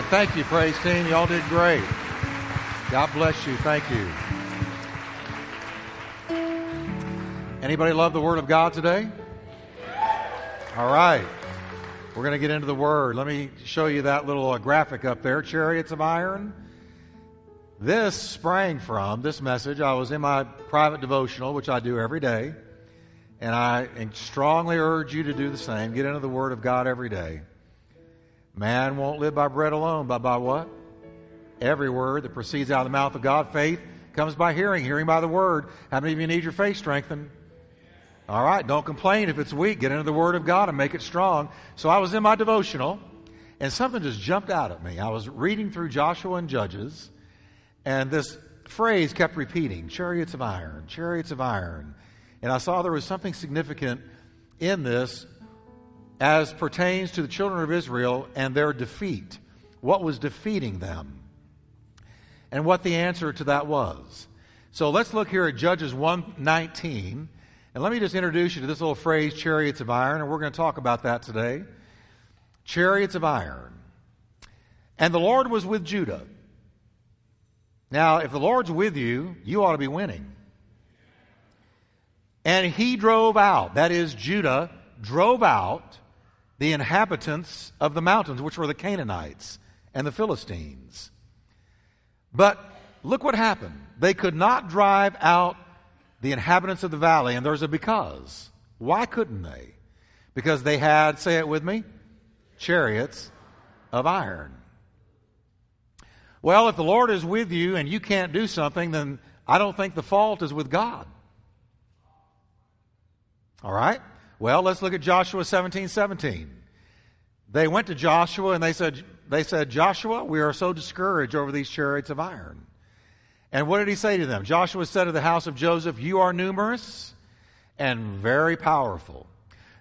And thank you, praise team. Y'all did great. God bless you. Thank you. Anybody love the Word of God today? All right. We're going to get into the Word. Let me show you that little uh, graphic up there Chariots of Iron. This sprang from this message. I was in my private devotional, which I do every day, and I strongly urge you to do the same. Get into the Word of God every day. Man won't live by bread alone, but by what? Every word that proceeds out of the mouth of God. Faith comes by hearing, hearing by the Word. How many of you need your faith strengthened? All right, don't complain if it's weak. Get into the Word of God and make it strong. So I was in my devotional, and something just jumped out at me. I was reading through Joshua and Judges and this phrase kept repeating chariots of iron, chariots of iron. And I saw there was something significant in this as pertains to the children of Israel and their defeat. What was defeating them? And what the answer to that was. So let's look here at Judges 119. And let me just introduce you to this little phrase, chariots of iron, and we're going to talk about that today. Chariots of iron. And the Lord was with Judah now, if the Lord's with you, you ought to be winning. And he drove out, that is, Judah drove out the inhabitants of the mountains, which were the Canaanites and the Philistines. But look what happened. They could not drive out the inhabitants of the valley, and there's a because. Why couldn't they? Because they had, say it with me, chariots of iron. Well, if the Lord is with you and you can't do something, then I don't think the fault is with God. All right? Well, let's look at Joshua 17 17. They went to Joshua and they said, they said, Joshua, we are so discouraged over these chariots of iron. And what did he say to them? Joshua said to the house of Joseph, You are numerous and very powerful.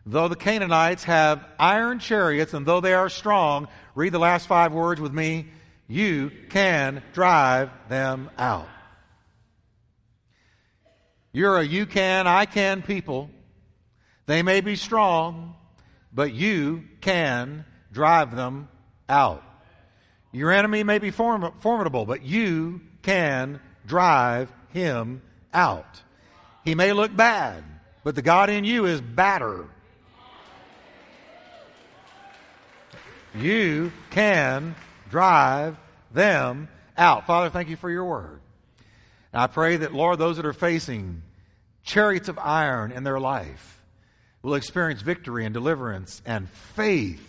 Though the Canaanites have iron chariots, and though they are strong, read the last five words with me you can drive them out. You're a you can, I can people. They may be strong, but you can drive them out. Your enemy may be form- formidable, but you can drive him out. He may look bad, but the God in you is badder. You can drive them out. Father, thank you for your word. And I pray that, Lord, those that are facing chariots of iron in their life will experience victory and deliverance and faith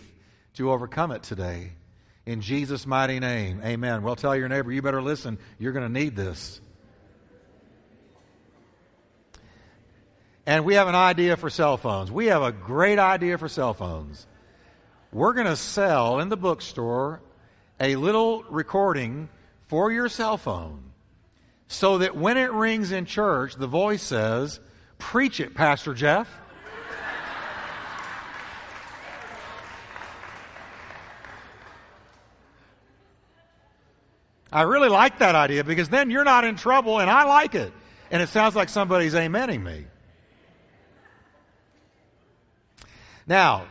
to overcome it today. In Jesus' mighty name, amen. Well, tell your neighbor, you better listen. You're going to need this. And we have an idea for cell phones. We have a great idea for cell phones. We're going to sell in the bookstore a little recording for your cell phone so that when it rings in church, the voice says, Preach it, Pastor Jeff. I really like that idea because then you're not in trouble and I like it. And it sounds like somebody's amening me. Now,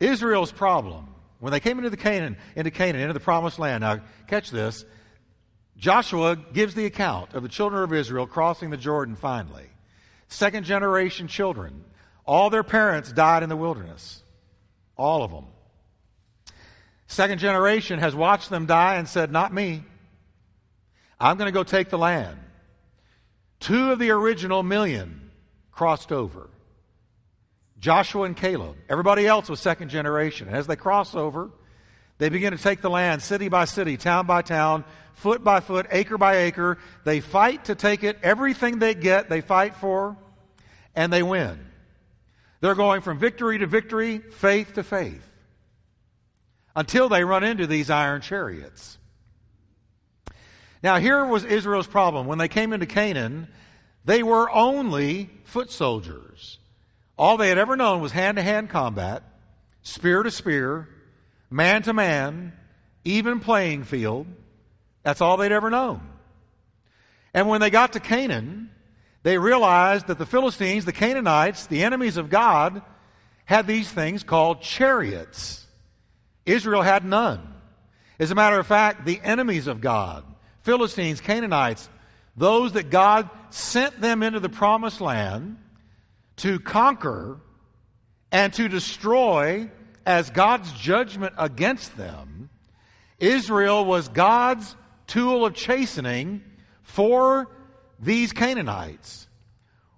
Israel's problem when they came into the Canaan, into Canaan, into the promised land. Now, catch this. Joshua gives the account of the children of Israel crossing the Jordan finally. Second generation children. All their parents died in the wilderness. All of them. Second generation has watched them die and said, Not me. I'm going to go take the land. Two of the original million crossed over. Joshua and Caleb. Everybody else was second generation. And as they cross over, they begin to take the land city by city, town by town, foot by foot, acre by acre. They fight to take it. Everything they get, they fight for, and they win. They're going from victory to victory, faith to faith, until they run into these iron chariots. Now, here was Israel's problem. When they came into Canaan, they were only foot soldiers. All they had ever known was hand to hand combat, spear to spear, man to man, even playing field. That's all they'd ever known. And when they got to Canaan, they realized that the Philistines, the Canaanites, the enemies of God, had these things called chariots. Israel had none. As a matter of fact, the enemies of God, Philistines, Canaanites, those that God sent them into the promised land to conquer and to destroy as God's judgment against them, Israel was God's tool of chastening for these Canaanites.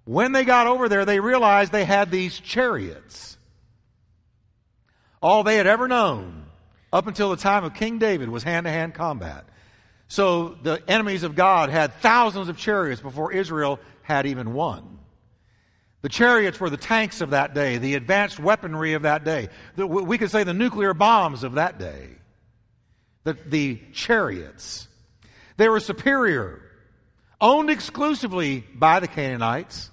When they got over there, they realized they had these chariots. All they had ever known up until the time of King David was hand to hand combat. So the enemies of God had thousands of chariots before Israel had even one. The chariots were the tanks of that day, the advanced weaponry of that day. The, we could say the nuclear bombs of that day. The, the chariots. They were superior, owned exclusively by the Canaanites.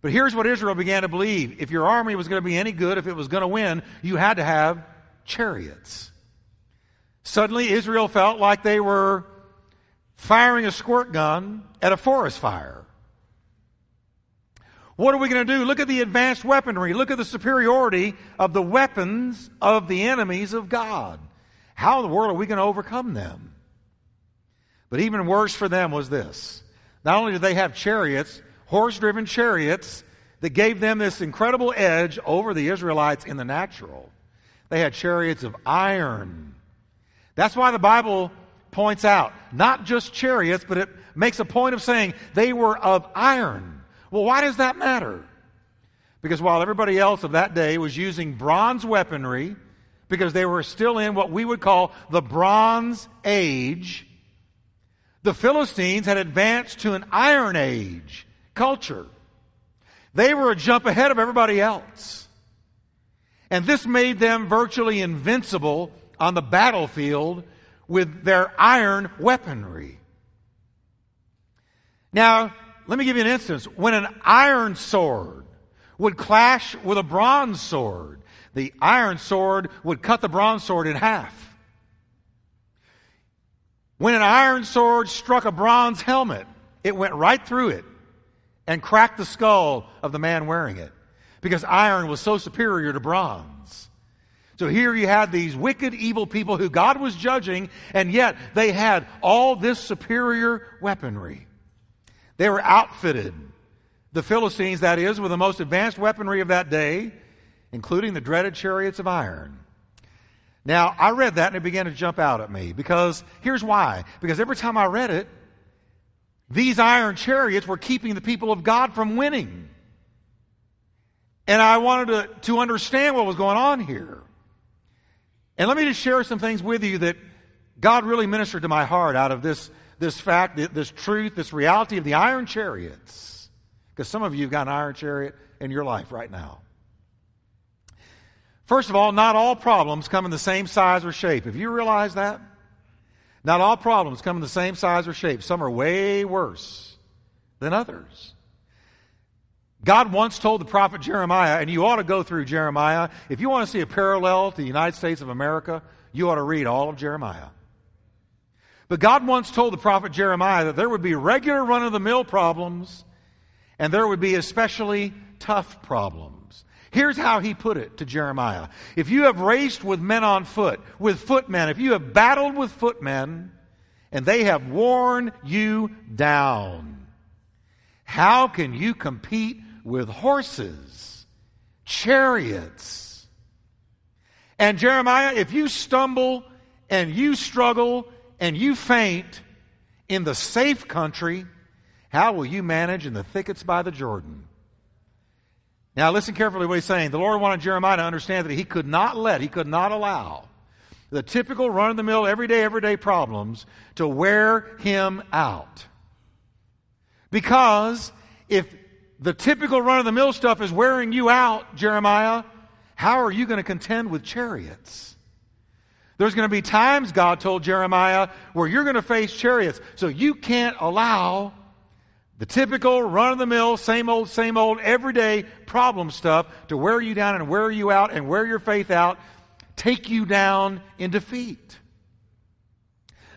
But here's what Israel began to believe if your army was going to be any good, if it was going to win, you had to have chariots. Suddenly, Israel felt like they were firing a squirt gun at a forest fire. What are we going to do? Look at the advanced weaponry. Look at the superiority of the weapons of the enemies of God. How in the world are we going to overcome them? But even worse for them was this. Not only did they have chariots, horse driven chariots, that gave them this incredible edge over the Israelites in the natural, they had chariots of iron. That's why the Bible points out not just chariots, but it makes a point of saying they were of iron. Well, why does that matter? Because while everybody else of that day was using bronze weaponry, because they were still in what we would call the Bronze Age, the Philistines had advanced to an Iron Age culture. They were a jump ahead of everybody else. And this made them virtually invincible on the battlefield with their iron weaponry. Now, let me give you an instance. When an iron sword would clash with a bronze sword, the iron sword would cut the bronze sword in half. When an iron sword struck a bronze helmet, it went right through it and cracked the skull of the man wearing it because iron was so superior to bronze. So here you had these wicked, evil people who God was judging, and yet they had all this superior weaponry. They were outfitted, the Philistines, that is, with the most advanced weaponry of that day, including the dreaded chariots of iron. Now, I read that and it began to jump out at me because here's why. Because every time I read it, these iron chariots were keeping the people of God from winning. And I wanted to, to understand what was going on here. And let me just share some things with you that God really ministered to my heart out of this, this fact, this truth, this reality of the iron chariots. Because some of you have got an iron chariot in your life right now. First of all, not all problems come in the same size or shape. Have you realized that? Not all problems come in the same size or shape. Some are way worse than others. God once told the prophet Jeremiah, and you ought to go through Jeremiah. If you want to see a parallel to the United States of America, you ought to read all of Jeremiah. But God once told the prophet Jeremiah that there would be regular run of the mill problems, and there would be especially tough problems. Here's how he put it to Jeremiah. If you have raced with men on foot, with footmen, if you have battled with footmen, and they have worn you down, how can you compete with horses, chariots. And Jeremiah, if you stumble and you struggle and you faint in the safe country, how will you manage in the thickets by the Jordan? Now, listen carefully what he's saying. The Lord wanted Jeremiah to understand that he could not let, he could not allow the typical run of the mill, everyday, everyday problems to wear him out. Because if the typical run of the mill stuff is wearing you out, Jeremiah, how are you going to contend with chariots? There's going to be times, God told Jeremiah, where you're going to face chariots. So you can't allow the typical run of the mill, same old, same old, everyday problem stuff to wear you down and wear you out and wear your faith out, take you down in defeat.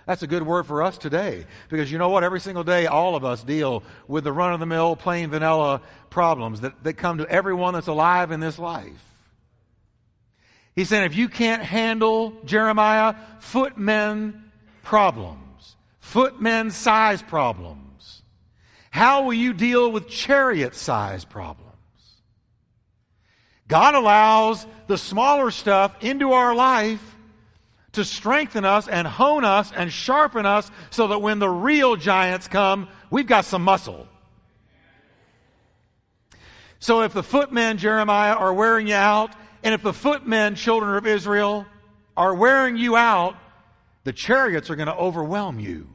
That's a good word for us today. Because you know what? Every single day, all of us deal with the run of the mill, plain vanilla problems that, that come to everyone that's alive in this life. He's saying if you can't handle Jeremiah, footmen problems, footmen size problems, how will you deal with chariot size problems? God allows the smaller stuff into our life to strengthen us and hone us and sharpen us so that when the real giants come, we've got some muscle. So if the footmen, Jeremiah, are wearing you out, and if the footmen, children of Israel, are wearing you out, the chariots are going to overwhelm you.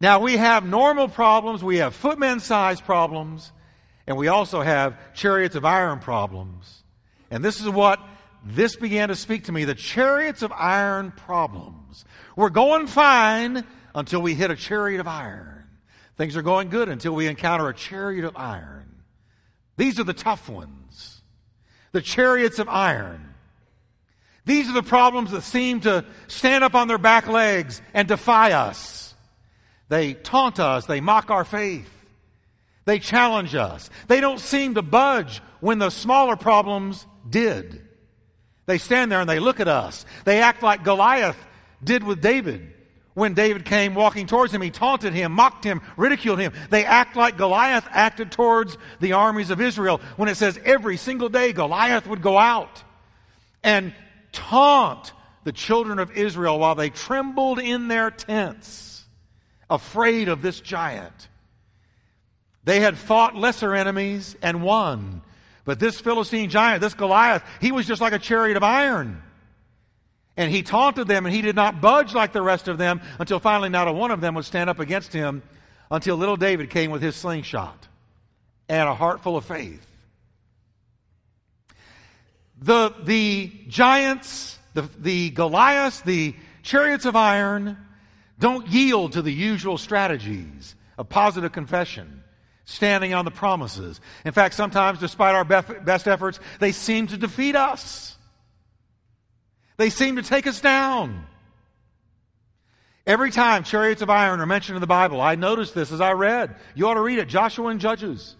Now we have normal problems, we have footmen size problems, and we also have chariots of iron problems. And this is what this began to speak to me the chariots of iron problems. We're going fine until we hit a chariot of iron. Things are going good until we encounter a chariot of iron. These are the tough ones. The chariots of iron. These are the problems that seem to stand up on their back legs and defy us. They taunt us. They mock our faith. They challenge us. They don't seem to budge when the smaller problems did. They stand there and they look at us. They act like Goliath did with David. When David came walking towards him, he taunted him, mocked him, ridiculed him. They act like Goliath acted towards the armies of Israel when it says every single day Goliath would go out and taunt the children of Israel while they trembled in their tents, afraid of this giant. They had fought lesser enemies and won. But this Philistine giant, this Goliath, he was just like a chariot of iron. And he taunted them, and he did not budge like the rest of them until finally not a one of them would stand up against him until little David came with his slingshot and a heart full of faith. The, the giants, the, the Goliaths, the chariots of iron don't yield to the usual strategies of positive confession, standing on the promises. In fact, sometimes, despite our best efforts, they seem to defeat us. They seem to take us down. Every time chariots of iron are mentioned in the Bible, I noticed this as I read. You ought to read it, Joshua and Judges.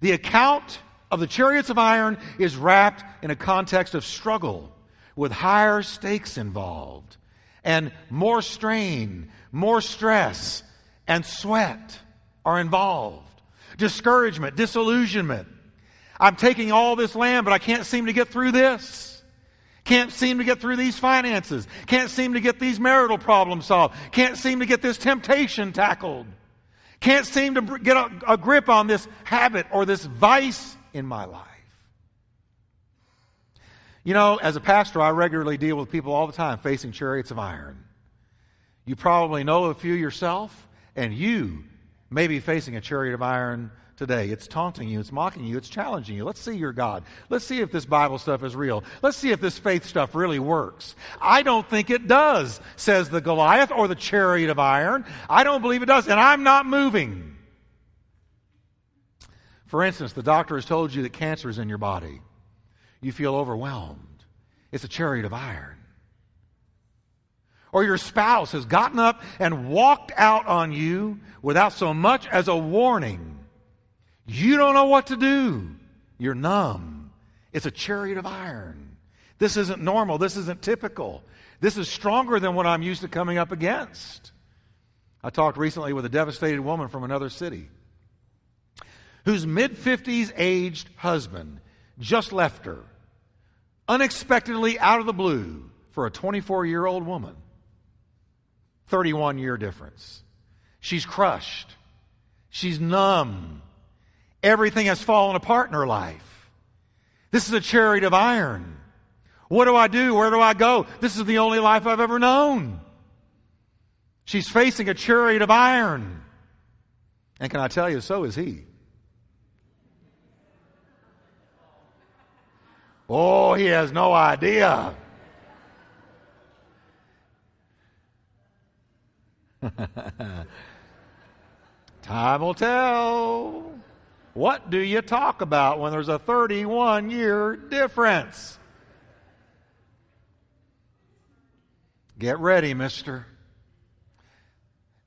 The account of the chariots of iron is wrapped in a context of struggle with higher stakes involved and more strain, more stress, and sweat are involved. Discouragement, disillusionment. I'm taking all this land, but I can't seem to get through this. Can't seem to get through these finances. Can't seem to get these marital problems solved. Can't seem to get this temptation tackled. Can't seem to get a, a grip on this habit or this vice in my life. You know, as a pastor, I regularly deal with people all the time facing chariots of iron. You probably know a few yourself, and you may be facing a chariot of iron today. It's taunting you, it's mocking you, it's challenging you. Let's see your God. Let's see if this Bible stuff is real. Let's see if this faith stuff really works. I don't think it does, says the Goliath or the chariot of iron. I don't believe it does, and I'm not moving. For instance, the doctor has told you that cancer is in your body. You feel overwhelmed. It's a chariot of iron. Or your spouse has gotten up and walked out on you without so much as a warning. You don't know what to do. You're numb. It's a chariot of iron. This isn't normal. This isn't typical. This is stronger than what I'm used to coming up against. I talked recently with a devastated woman from another city whose mid 50s aged husband just left her unexpectedly out of the blue for a 24 year old woman. 31 year difference. She's crushed. She's numb. Everything has fallen apart in her life. This is a chariot of iron. What do I do? Where do I go? This is the only life I've ever known. She's facing a chariot of iron. And can I tell you, so is he. Oh, he has no idea. Time will tell. What do you talk about when there's a 31 year difference? Get ready, mister.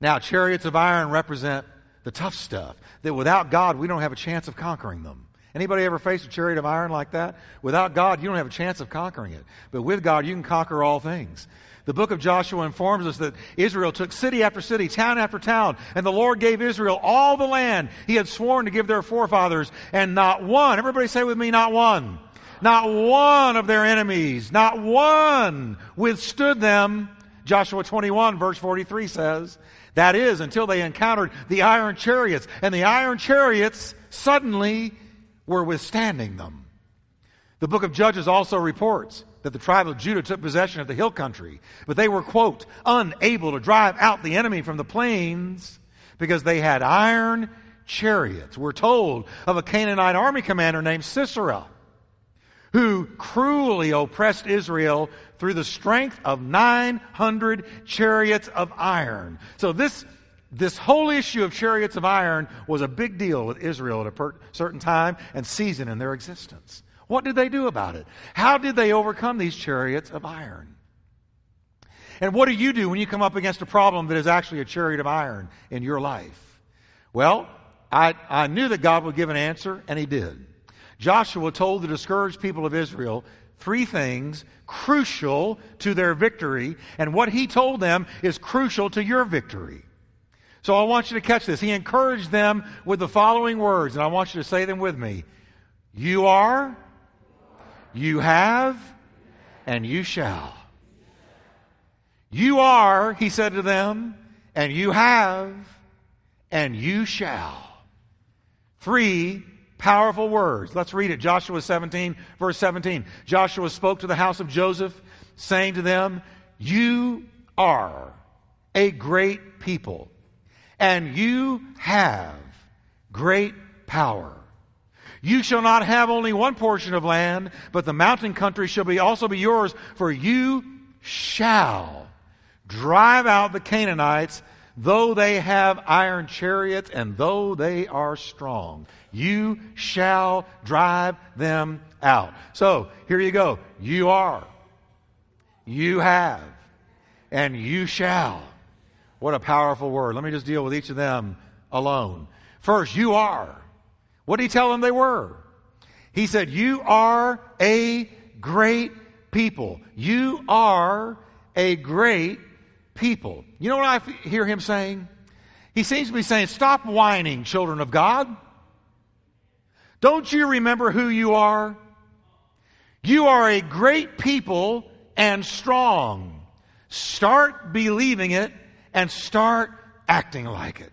Now, chariots of iron represent the tough stuff that without God we don't have a chance of conquering them. Anybody ever faced a chariot of iron like that? Without God, you don't have a chance of conquering it. But with God, you can conquer all things. The book of Joshua informs us that Israel took city after city, town after town, and the Lord gave Israel all the land he had sworn to give their forefathers, and not one, everybody say with me, not one, not one of their enemies, not one withstood them. Joshua 21 verse 43 says, that is until they encountered the iron chariots, and the iron chariots suddenly were withstanding them. The book of Judges also reports that the tribe of Judah took possession of the hill country, but they were, quote, unable to drive out the enemy from the plains because they had iron chariots. We're told of a Canaanite army commander named Sisera who cruelly oppressed Israel through the strength of 900 chariots of iron. So this this whole issue of chariots of iron was a big deal with Israel at a per- certain time and season in their existence. What did they do about it? How did they overcome these chariots of iron? And what do you do when you come up against a problem that is actually a chariot of iron in your life? Well, I, I knew that God would give an answer, and He did. Joshua told the discouraged people of Israel three things crucial to their victory, and what he told them is crucial to your victory. So I want you to catch this. He encouraged them with the following words, and I want you to say them with me. You are you have, and you shall. You are, he said to them, and you have, and you shall. Three powerful words. Let's read it. Joshua 17, verse 17. Joshua spoke to the house of Joseph, saying to them, You are a great people, and you have great power. You shall not have only one portion of land, but the mountain country shall be also be yours, for you shall drive out the Canaanites, though they have iron chariots and though they are strong. You shall drive them out. So, here you go. You are. You have. And you shall. What a powerful word. Let me just deal with each of them alone. First, you are. What did he tell them they were? He said, You are a great people. You are a great people. You know what I hear him saying? He seems to be saying, Stop whining, children of God. Don't you remember who you are? You are a great people and strong. Start believing it and start acting like it.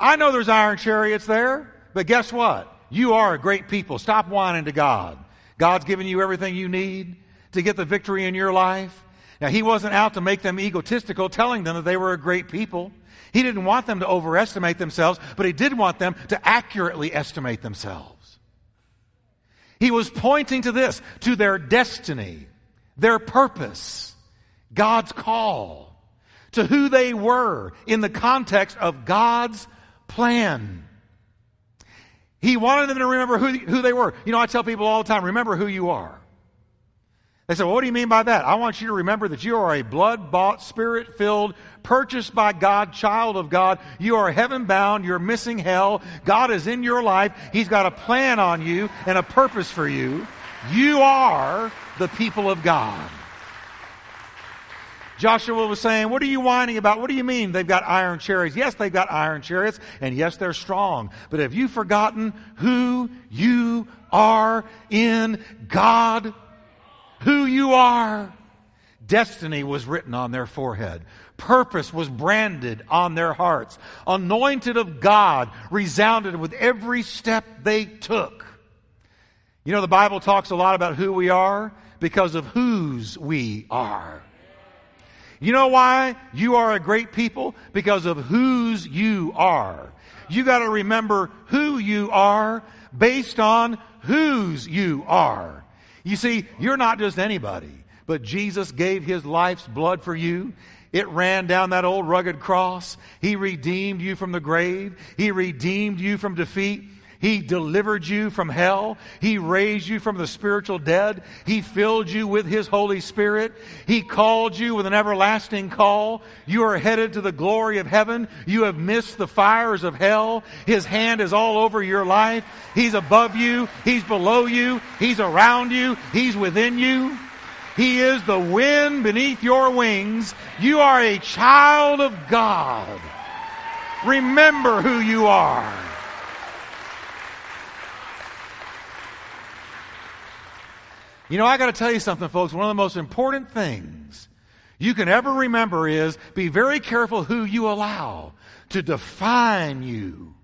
I know there's iron chariots there, but guess what? You are a great people. Stop whining to God. God's given you everything you need to get the victory in your life. Now, He wasn't out to make them egotistical, telling them that they were a great people. He didn't want them to overestimate themselves, but He did want them to accurately estimate themselves. He was pointing to this, to their destiny, their purpose, God's call, to who they were in the context of God's plan. He wanted them to remember who, who they were. You know, I tell people all the time, remember who you are. They say, well, what do you mean by that? I want you to remember that you are a blood bought, spirit filled, purchased by God, child of God. You are heaven bound. You're missing hell. God is in your life. He's got a plan on you and a purpose for you. You are the people of God. Joshua was saying, What are you whining about? What do you mean they've got iron chariots? Yes, they've got iron chariots, and yes, they're strong. But have you forgotten who you are in God? Who you are? Destiny was written on their forehead. Purpose was branded on their hearts. Anointed of God resounded with every step they took. You know, the Bible talks a lot about who we are because of whose we are. You know why you are a great people? Because of whose you are. You got to remember who you are based on whose you are. You see, you're not just anybody, but Jesus gave his life's blood for you. It ran down that old rugged cross. He redeemed you from the grave. He redeemed you from defeat. He delivered you from hell. He raised you from the spiritual dead. He filled you with His Holy Spirit. He called you with an everlasting call. You are headed to the glory of heaven. You have missed the fires of hell. His hand is all over your life. He's above you. He's below you. He's around you. He's within you. He is the wind beneath your wings. You are a child of God. Remember who you are. You know, I got to tell you something, folks. One of the most important things you can ever remember is be very careful who you allow to define you.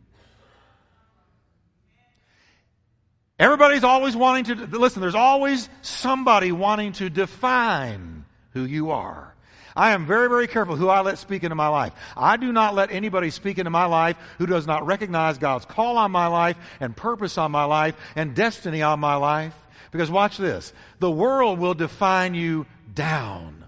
Everybody's always wanting to, listen, there's always somebody wanting to define who you are. I am very, very careful who I let speak into my life. I do not let anybody speak into my life who does not recognize God's call on my life and purpose on my life and destiny on my life. Because watch this. The world will define you down.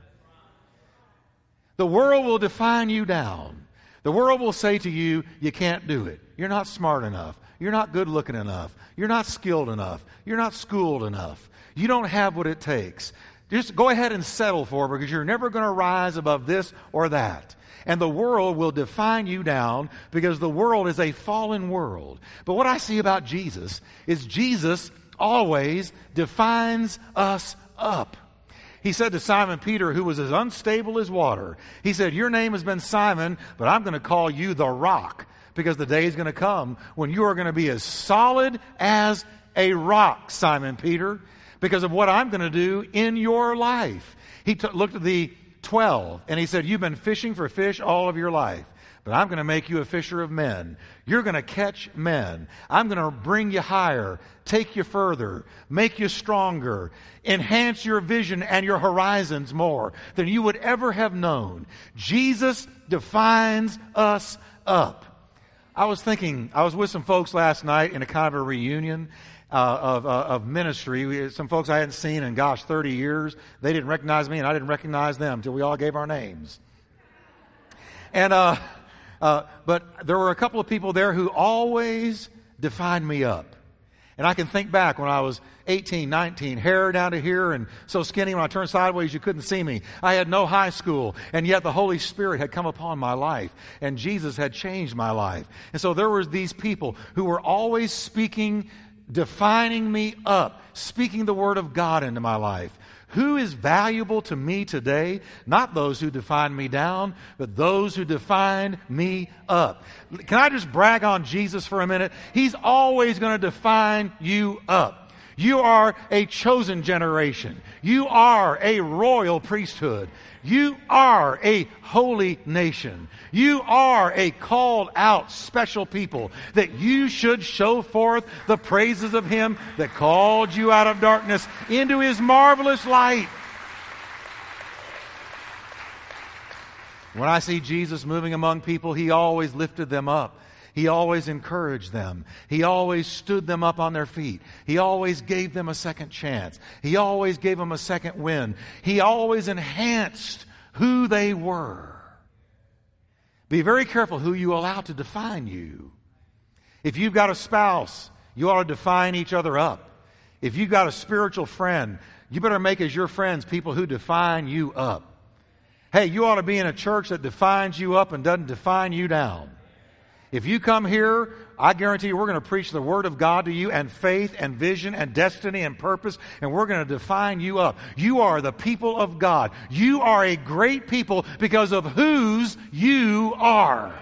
The world will define you down. The world will say to you, you can't do it. You're not smart enough. You're not good looking enough. You're not skilled enough. You're not schooled enough. You don't have what it takes. Just go ahead and settle for it because you're never going to rise above this or that. And the world will define you down because the world is a fallen world. But what I see about Jesus is Jesus always defines us up. He said to Simon Peter, who was as unstable as water, He said, Your name has been Simon, but I'm going to call you the rock because the day is going to come when you are going to be as solid as a rock, Simon Peter, because of what I'm going to do in your life. He t- looked at the 12 and he said, You've been fishing for fish all of your life but I'm going to make you a fisher of men. You're going to catch men. I'm going to bring you higher, take you further, make you stronger, enhance your vision and your horizons more than you would ever have known. Jesus defines us up. I was thinking, I was with some folks last night in a kind of a reunion. Uh, of, uh, of ministry. We, some folks I hadn't seen in, gosh, 30 years. They didn't recognize me, and I didn't recognize them until we all gave our names. And uh, uh, but there were a couple of people there who always defined me up. And I can think back when I was 18, 19, hair down to here and so skinny when I turned sideways you couldn't see me. I had no high school and yet the Holy Spirit had come upon my life and Jesus had changed my life. And so there were these people who were always speaking, defining me up, speaking the word of God into my life. Who is valuable to me today? Not those who define me down, but those who define me up. Can I just brag on Jesus for a minute? He's always going to define you up. You are a chosen generation. You are a royal priesthood. You are a holy nation. You are a called out special people that you should show forth the praises of Him that called you out of darkness into His marvelous light. When I see Jesus moving among people, He always lifted them up. He always encouraged them. He always stood them up on their feet. He always gave them a second chance. He always gave them a second win. He always enhanced who they were. Be very careful who you allow to define you. If you've got a spouse, you ought to define each other up. If you've got a spiritual friend, you better make as your friends people who define you up. Hey, you ought to be in a church that defines you up and doesn't define you down. If you come here, I guarantee you we're going to preach the Word of God to you and faith and vision and destiny and purpose, and we're going to define you up. You are the people of God. You are a great people because of whose you are.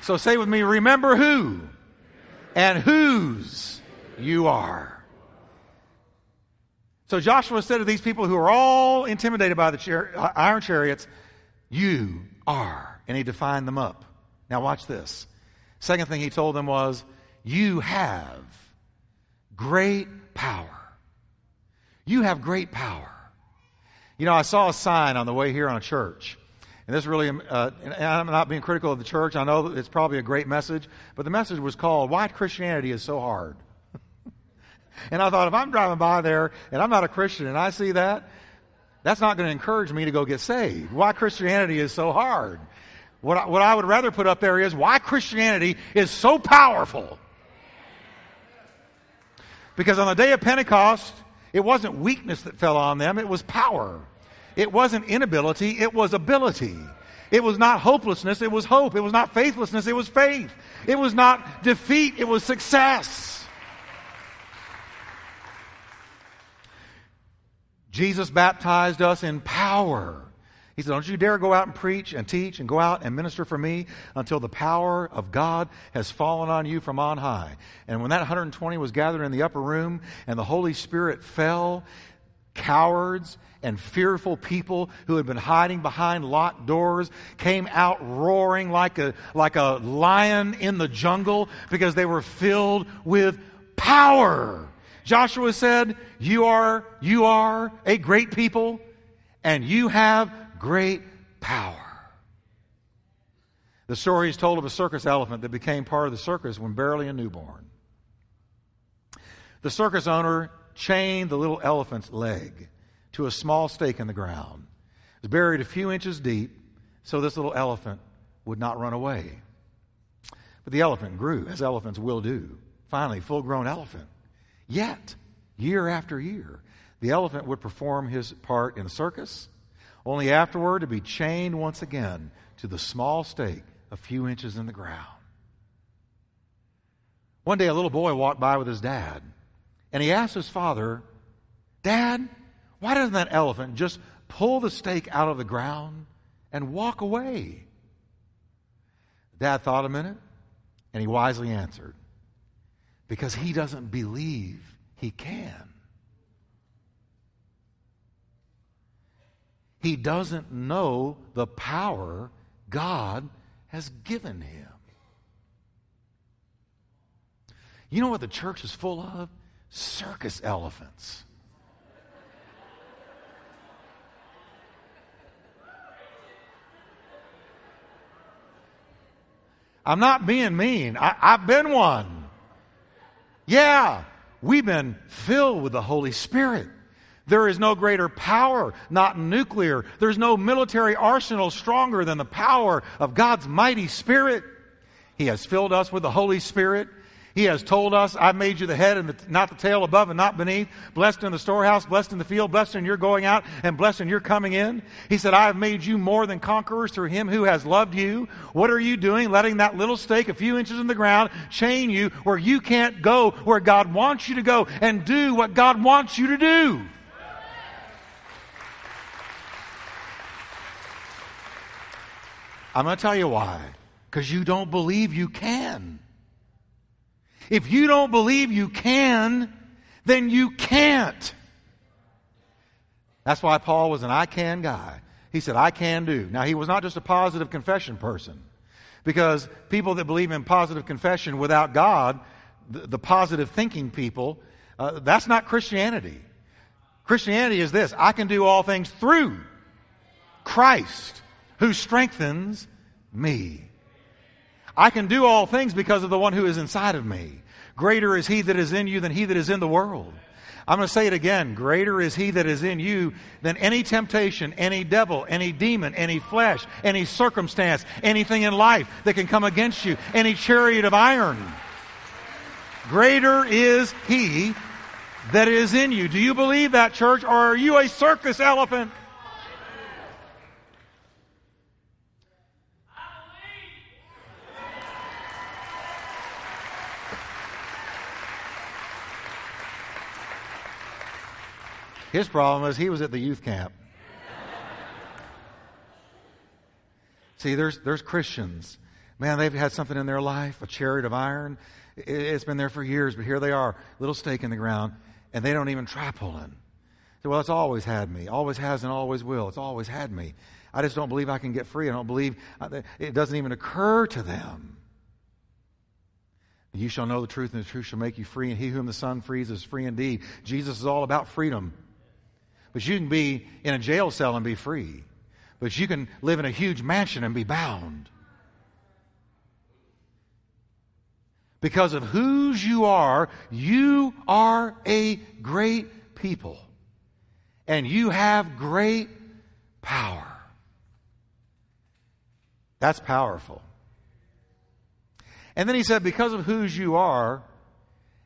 So say with me, remember who and whose you are. So Joshua said to these people who are all intimidated by the char- iron chariots, You are. And he defined them up. Now, watch this. Second thing he told them was, You have great power. You have great power. You know, I saw a sign on the way here on a church. And this really, uh, and I'm not being critical of the church. I know it's probably a great message, but the message was called Why Christianity is So Hard. And I thought, if I'm driving by there and I'm not a Christian and I see that, that's not going to encourage me to go get saved. Why Christianity is so hard. What I, what I would rather put up there is why Christianity is so powerful. Because on the day of Pentecost, it wasn't weakness that fell on them, it was power. It wasn't inability, it was ability. It was not hopelessness, it was hope. It was not faithlessness, it was faith. It was not defeat, it was success. Jesus baptized us in power. He said, Don't you dare go out and preach and teach and go out and minister for me until the power of God has fallen on you from on high. And when that 120 was gathered in the upper room and the Holy Spirit fell, cowards and fearful people who had been hiding behind locked doors came out roaring like a, like a lion in the jungle because they were filled with power. Joshua said, You are, you are a great people and you have great power. The story is told of a circus elephant that became part of the circus when barely a newborn. The circus owner chained the little elephant's leg to a small stake in the ground. It was buried a few inches deep so this little elephant would not run away. But the elephant grew, as elephants will do. Finally, full grown elephant. Yet, year after year, the elephant would perform his part in the circus only afterward to be chained once again to the small stake a few inches in the ground. One day, a little boy walked by with his dad, and he asked his father, Dad, why doesn't that elephant just pull the stake out of the ground and walk away? Dad thought a minute, and he wisely answered, Because he doesn't believe he can. He doesn't know the power God has given him. You know what the church is full of? Circus elephants. I'm not being mean. I, have been one. Yeah, we've been filled with the Holy Spirit. There is no greater power, not nuclear. There's no military arsenal stronger than the power of God's mighty Spirit. He has filled us with the Holy Spirit. He has told us, I've made you the head and the, not the tail, above and not beneath, blessed in the storehouse, blessed in the field, blessed in your going out, and blessed in your coming in. He said, I have made you more than conquerors through him who has loved you. What are you doing? Letting that little stake a few inches in the ground chain you where you can't go where God wants you to go and do what God wants you to do. I'm going to tell you why. Because you don't believe you can. If you don't believe you can, then you can't. That's why Paul was an I can guy. He said, I can do. Now, he was not just a positive confession person. Because people that believe in positive confession without God, the, the positive thinking people, uh, that's not Christianity. Christianity is this I can do all things through Christ who strengthens me. I can do all things because of the one who is inside of me. Greater is he that is in you than he that is in the world. I'm going to say it again. Greater is he that is in you than any temptation, any devil, any demon, any flesh, any circumstance, anything in life that can come against you, any chariot of iron. Greater is he that is in you. Do you believe that, church, or are you a circus elephant? His problem is he was at the youth camp. See, there's, there's Christians. Man, they've had something in their life, a chariot of iron. It's been there for years, but here they are, little stake in the ground, and they don't even try pulling. So, well, it's always had me, always has and always will. It's always had me. I just don't believe I can get free. I don't believe it doesn't even occur to them. You shall know the truth, and the truth shall make you free, and he whom the Son frees is free indeed. Jesus is all about freedom. But you can be in a jail cell and be free. But you can live in a huge mansion and be bound. Because of whose you are, you are a great people. And you have great power. That's powerful. And then he said, Because of whose you are,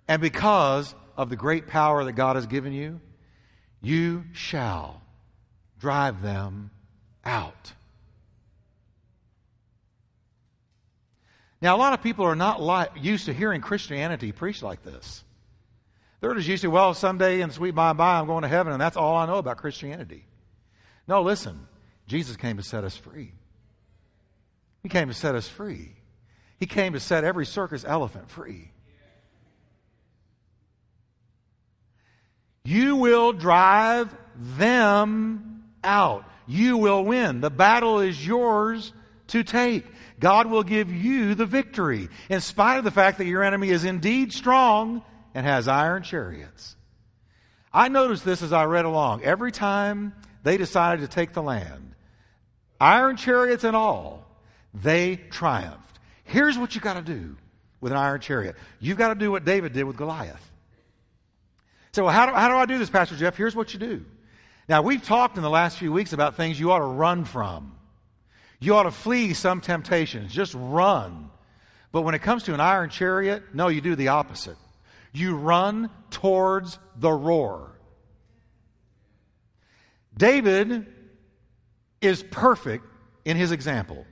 and because of the great power that God has given you, you shall drive them out. Now, a lot of people are not used to hearing Christianity preached like this. They're just used to, well, someday in sweet by and by I'm going to heaven, and that's all I know about Christianity. No, listen. Jesus came to set us free. He came to set us free. He came to set every circus elephant free. You will drive them out. You will win. The battle is yours to take. God will give you the victory, in spite of the fact that your enemy is indeed strong and has iron chariots. I noticed this as I read along. Every time they decided to take the land, iron chariots and all, they triumphed. Here's what you got to do with an iron chariot. You've got to do what David did with Goliath. So, well, how do, how do I do this, Pastor Jeff? Here's what you do. Now, we've talked in the last few weeks about things you ought to run from. You ought to flee some temptations. Just run. But when it comes to an iron chariot, no, you do the opposite. You run towards the roar. David is perfect in his example.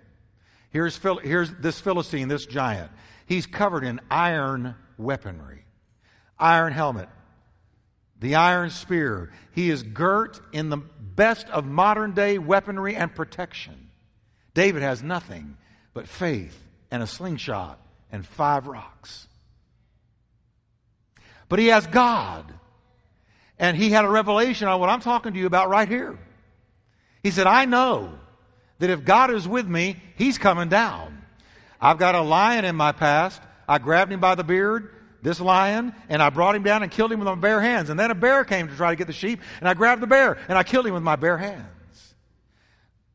Here's, Phil, here's this Philistine, this giant. He's covered in iron weaponry, iron helmet, the iron spear. He is girt in the best of modern day weaponry and protection. David has nothing but faith and a slingshot and five rocks. But he has God. And he had a revelation on what I'm talking to you about right here. He said, I know that if God is with me, he's coming down. I've got a lion in my past. I grabbed him by the beard, this lion, and I brought him down and killed him with my bare hands. And then a bear came to try to get the sheep, and I grabbed the bear and I killed him with my bare hands.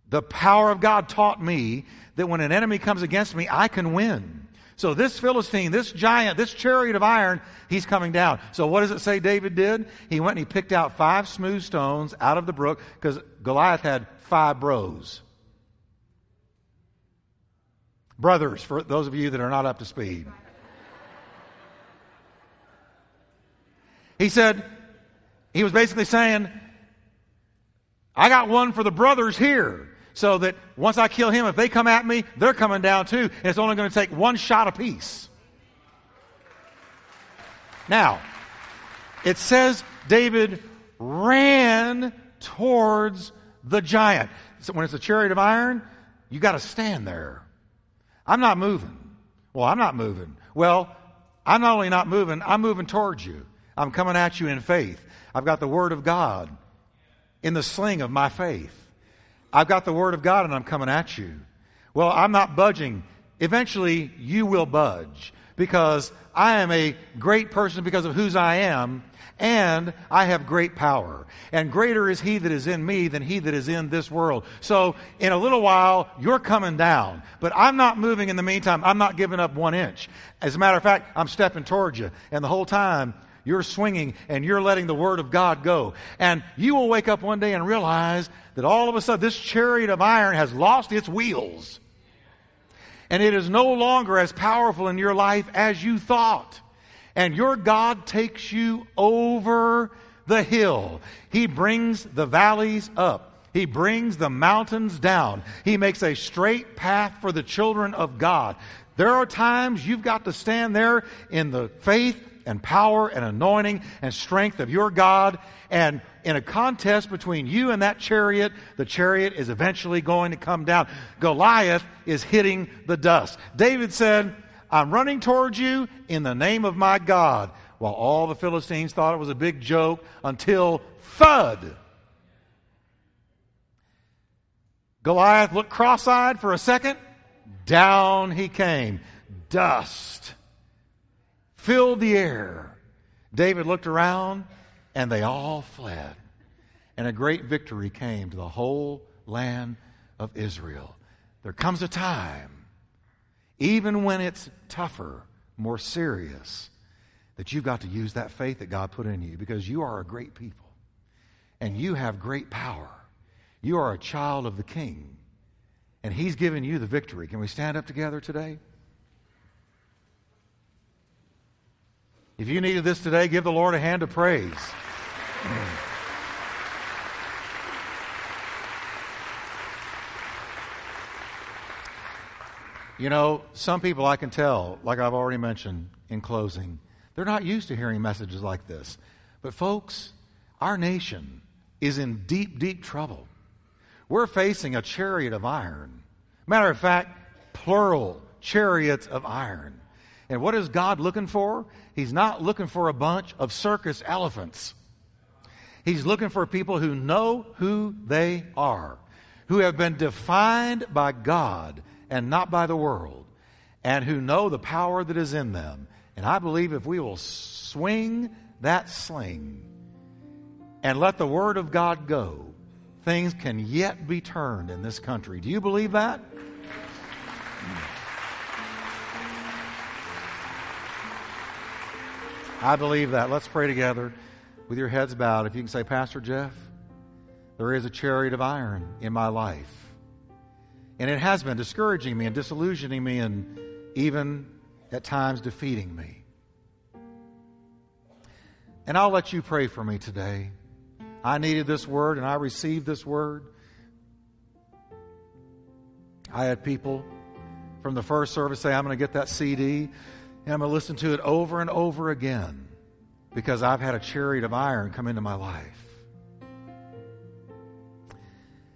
The power of God taught me that when an enemy comes against me, I can win. So this Philistine, this giant, this chariot of iron, he's coming down. So what does it say David did? He went and he picked out five smooth stones out of the brook because Goliath had five bros. Brothers, for those of you that are not up to speed. He said, he was basically saying, I got one for the brothers here so that once I kill him, if they come at me, they're coming down too, and it's only going to take one shot apiece. Now, it says David ran towards the giant. So when it's a chariot of iron, you got to stand there. I'm not moving. Well, I'm not moving. Well, I'm not only not moving, I'm moving towards you. I'm coming at you in faith. I've got the Word of God in the sling of my faith. I've got the Word of God and I'm coming at you. Well, I'm not budging. Eventually, you will budge because I am a great person because of whose I am, and I have great power. And greater is He that is in me than He that is in this world. So, in a little while, you're coming down. But I'm not moving in the meantime. I'm not giving up one inch. As a matter of fact, I'm stepping towards you. And the whole time, you're swinging and you're letting the Word of God go. And you will wake up one day and realize that all of a sudden this chariot of iron has lost its wheels. And it is no longer as powerful in your life as you thought. And your God takes you over the hill. He brings the valleys up. He brings the mountains down. He makes a straight path for the children of God. There are times you've got to stand there in the faith and power and anointing and strength of your God. And in a contest between you and that chariot, the chariot is eventually going to come down. Goliath is hitting the dust. David said, I'm running towards you in the name of my God. While all the Philistines thought it was a big joke until thud. Goliath looked cross eyed for a second. Down he came. Dust filled the air. David looked around, and they all fled. And a great victory came to the whole land of Israel. There comes a time, even when it's tougher, more serious, that you've got to use that faith that God put in you because you are a great people and you have great power. You are a child of the King. And He's given you the victory. Can we stand up together today? If you needed this today, give the Lord a hand of praise. You know, some people I can tell, like I've already mentioned in closing, they're not used to hearing messages like this. But, folks, our nation is in deep, deep trouble. We're facing a chariot of iron. Matter of fact, plural chariots of iron. And what is God looking for? He's not looking for a bunch of circus elephants. He's looking for people who know who they are, who have been defined by God and not by the world, and who know the power that is in them. And I believe if we will swing that sling and let the Word of God go, things can yet be turned in this country. Do you believe that? I believe that. Let's pray together with your heads bowed. If you can say, Pastor Jeff, there is a chariot of iron in my life. And it has been discouraging me and disillusioning me and even at times defeating me. And I'll let you pray for me today. I needed this word and I received this word. I had people from the first service say, I'm going to get that CD and I'm going to listen to it over and over again because I've had a chariot of iron come into my life.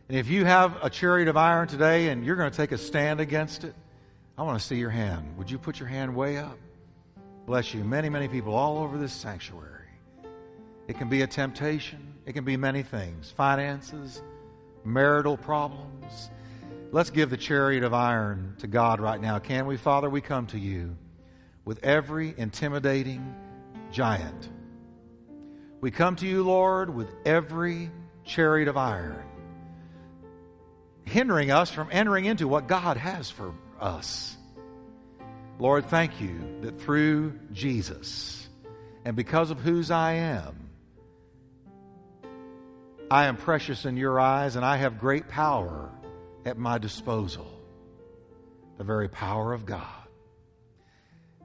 And if you have a chariot of iron today and you're going to take a stand against it, I want to see your hand. Would you put your hand way up? Bless you. Many, many people all over this sanctuary. It can be a temptation, it can be many things finances, marital problems. Let's give the chariot of iron to God right now. Can we, Father? We come to you with every intimidating giant. We come to you, Lord, with every chariot of iron hindering us from entering into what God has for us. Lord, thank you that through Jesus and because of whose I am, I am precious in your eyes and I have great power at my disposal. The very power of God.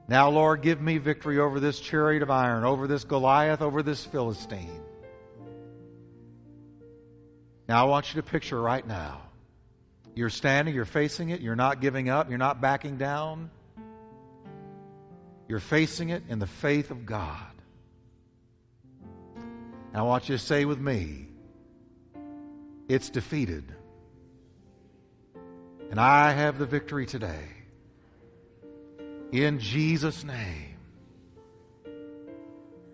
Now, Lord, give me victory over this chariot of iron, over this Goliath, over this Philistine. Now, I want you to picture right now you're standing, you're facing it, you're not giving up, you're not backing down. You're facing it in the faith of God. And I want you to say with me, it's defeated. And I have the victory today. In Jesus' name.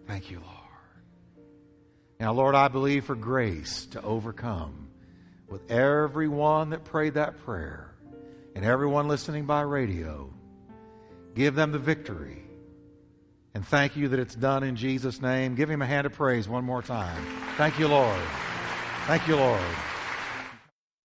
Thank you, Lord. Now, Lord, I believe for grace to overcome with everyone that prayed that prayer and everyone listening by radio. Give them the victory. And thank you that it's done in Jesus' name. Give him a hand of praise one more time. Thank you, Lord. Thank you, Lord.